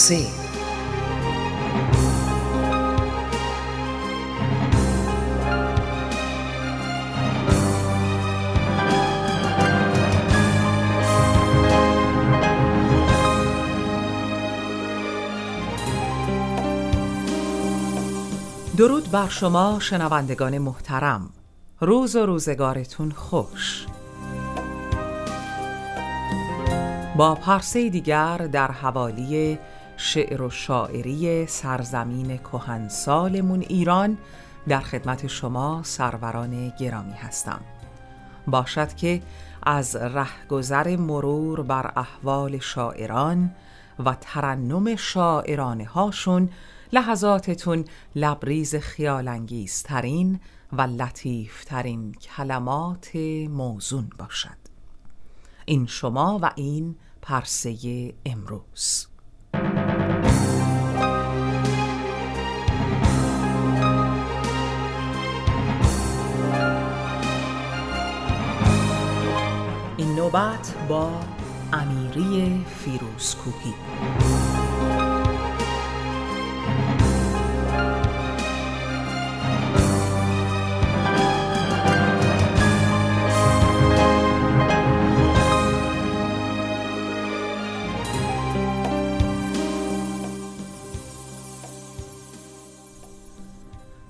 سه درود بر شما شنوندگان محترم. روز و روزگارتون خوش. با پرسه دیگر در حوالی شعر و شاعری سرزمین کهنسالمون ایران در خدمت شما سروران گرامی هستم. باشد که از رهگذر مرور بر احوال شاعران و ترنم شاعرانه هاشون لحظاتتون لبریز خیالانگیزترین و لطیفترین کلمات موزون باشد. این شما و این پرسه امروز. نوبت با امیری فیروزکوهی.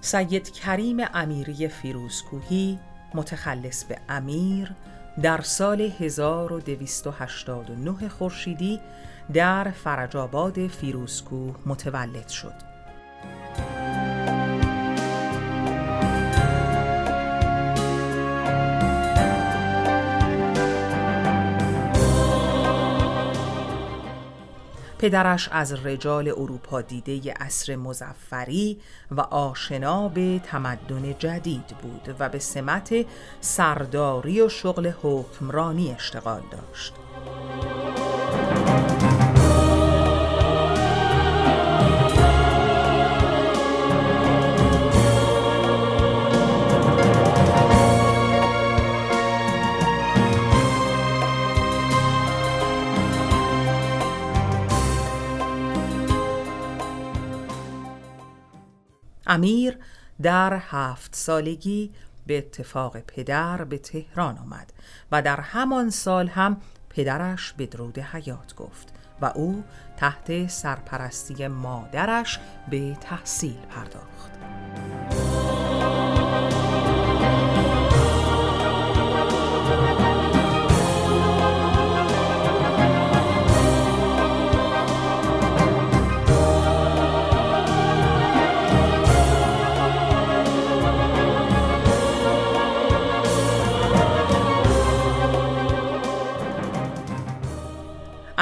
سید کریم امیری فیروزکوهی متخلص به امیر در سال 1289 خورشیدی در فرجاباد فیروزکوه متولد شد. پدرش از رجال اروپا دیده عصر مزفری و آشنا به تمدن جدید بود و به سمت سرداری و شغل حکمرانی اشتغال داشت. امیر در هفت سالگی به اتفاق پدر به تهران آمد و در همان سال هم پدرش به درود حیات گفت و او تحت سرپرستی مادرش به تحصیل پرداخت.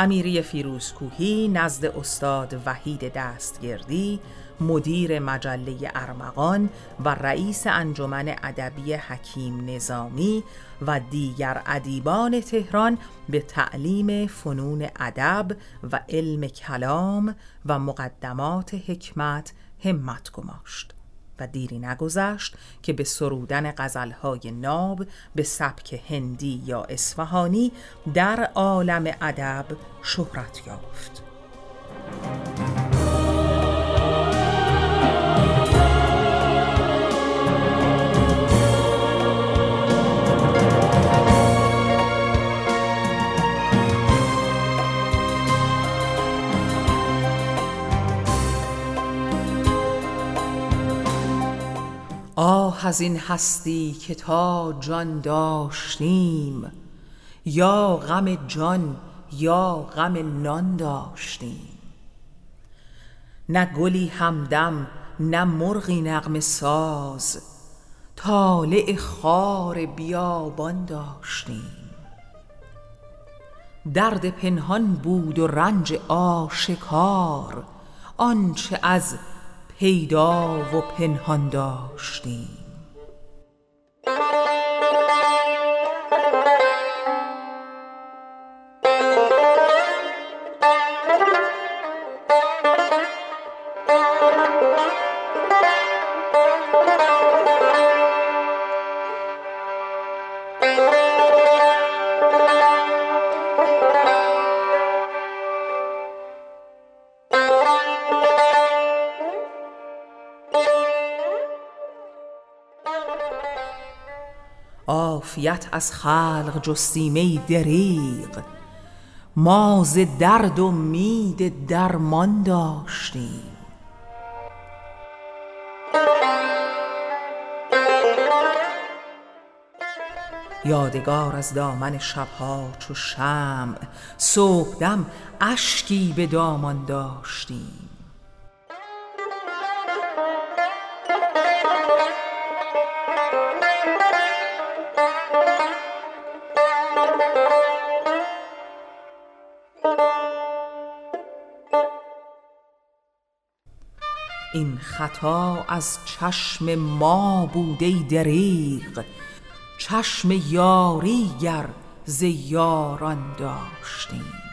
امیری فیروزکوهی نزد استاد وحید دستگردی مدیر مجله ارمغان و رئیس انجمن ادبی حکیم نظامی و دیگر ادیبان تهران به تعلیم فنون ادب و علم کلام و مقدمات حکمت همت گماشت. و دیری نگذشت که به سرودن غزلهای ناب به سبک هندی یا اصفهانی در عالم ادب شهرت یافت. آه از این هستی که تا جان داشتیم یا غم جان یا غم نان داشتیم. نه گلی همدم نه مرغی نغمه ساز طالع خار بیابان داشتیم. درد پنهان بود و رنج آشکار آنچه از پیدا و پنهان داشتیم. عافیت از خلق جستیم ای دریغ. ما ز درد امید درمان داشتیم. یادگار از دامن شبها چو شمع صبحدم اشکی به دامان داشتیم. این خطا از چشم ما بود ای دریغ. چشم یاری گر ز یاران داشتیم.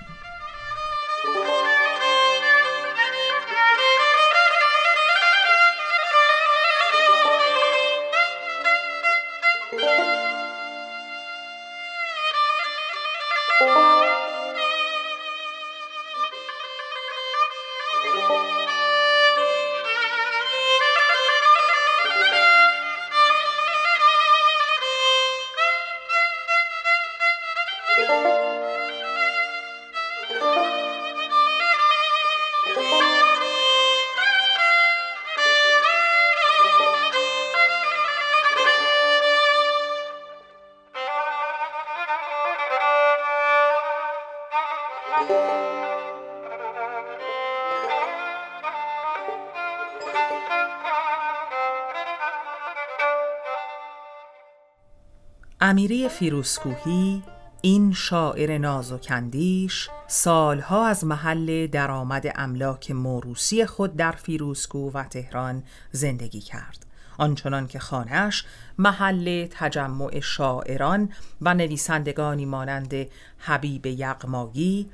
امیری فیروزکوهی این شاعر نازکاندیش سالها از محل درآمد املاک موروسی خود در فیروزکوه و تهران زندگی کرد. آنچنان که خانهاش محل تجمع شاعران و نویسندگانی مانند حبیب یغمایی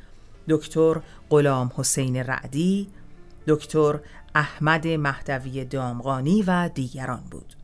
دکتر غلام حسین رعدی دکتر احمد مهدوی دامغانی و دیگران بود.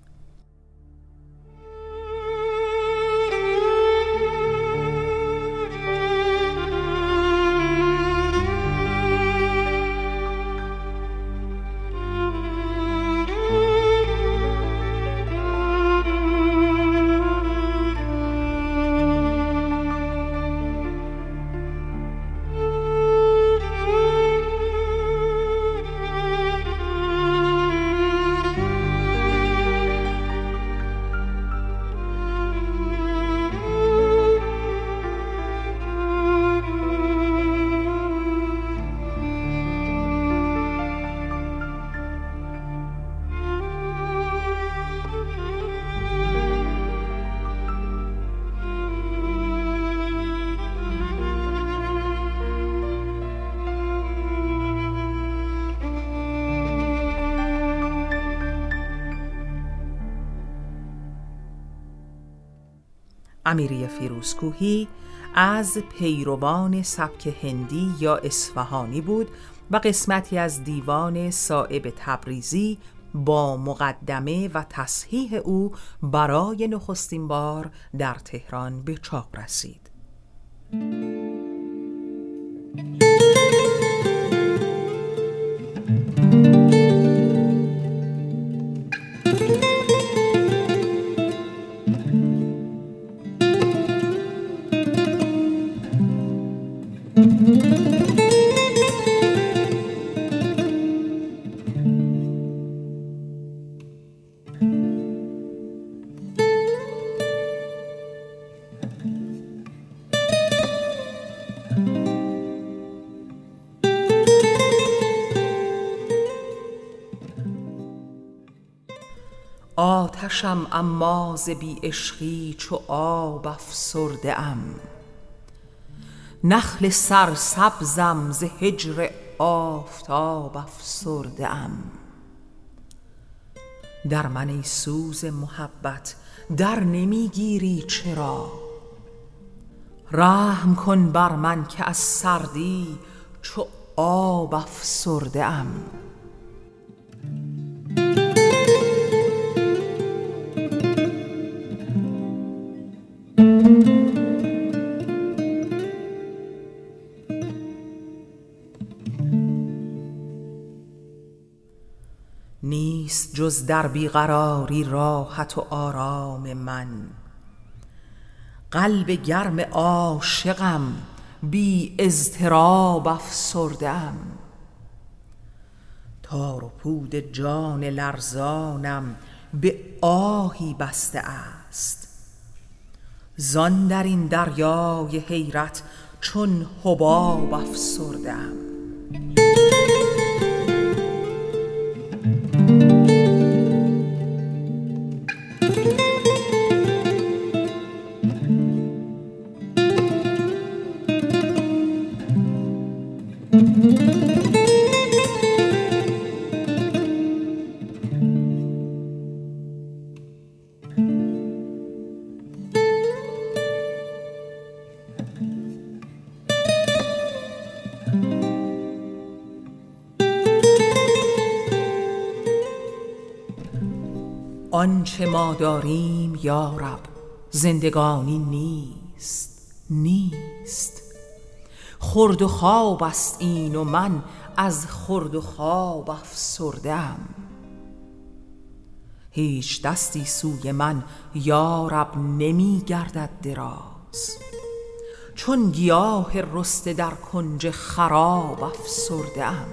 امیری فیروزکوهی از پیروان سبک هندی یا اصفهانی بود و قسمتی از دیوان صائب تبریزی با مقدمه و تصحیح او برای نخستین بار در تهران به چاپ رسید. آتشم اما ز بی عشقی چو آب افسرده ام. نخل سرسبزم ز هجر آفتاب افسرده ام. در من ای سوز محبت در نمی گیری چرا؟ رحم کن بر من که از سردی چو آب افسرده ام. جز در بیقراری راحت و آرام من. قلب گرم عاشقم بی اضطراب افسردم. تار و پود جان لرزانم به آهی بسته است. زان در این دریای حیرت چون حباب افسردم. آنچه ما داریم یارب زندگانی نیست نیست. خورد و خواب است این و من از خورد و خواب افسردم. هیچ دستی سوی من یارب نمی گردد دراز. چون گیاه رسته در کنج خراب افسردم.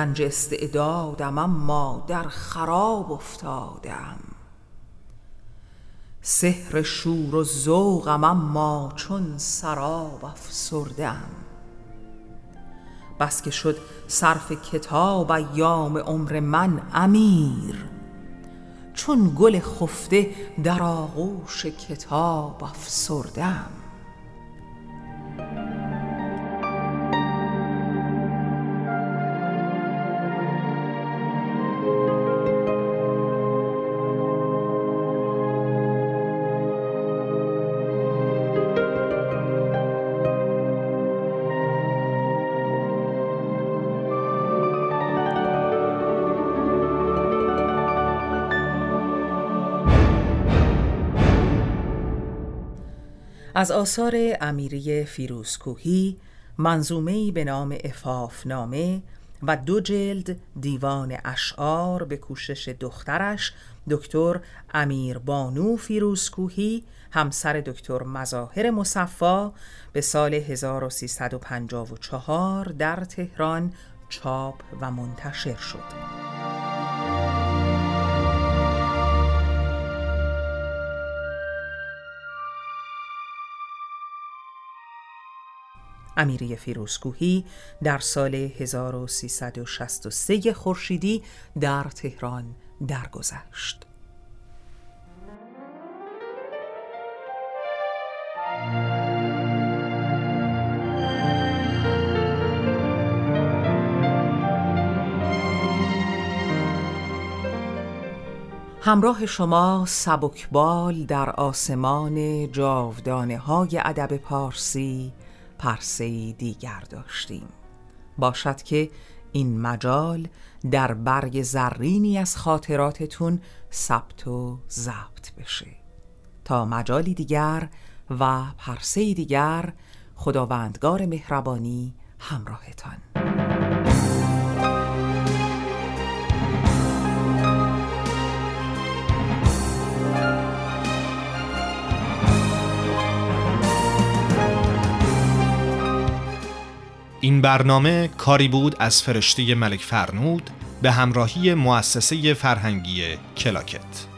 گنج استعدادم اما در خراب افتادم. سحر شور و ذوقم اما چون سراب افسردم. بس که شد صرف کتاب ایام عمر من امیر. چون گل خفته در آغوش کتاب افسردم. از آثار امیری فیروزکوهی منظومه‌ای به نام افافنامه و دو جلد دیوان اشعار به کوشش دخترش دکتر امیر بانو فیروزکوهی همسر دکتر مظاهر مصفا به سال 1354 در تهران چاپ و منتشر شد. امیری فیروزکوهی در سال 1363 خورشیدی در تهران درگذشت. همراه شما سبکبال در آسمان جاودانه های ادب پارسی پرسه دیگر داشتیم. باشد که این مجال در برگ زرینی از خاطراتتون ثبت و ضبط بشه. تا مجالی دیگر و پرسه دیگر خداوندگار مهربانی همراهتان. این برنامه کاری بود از فرشته ملک فرنود به همراهی مؤسسه فرهنگی کلاکت.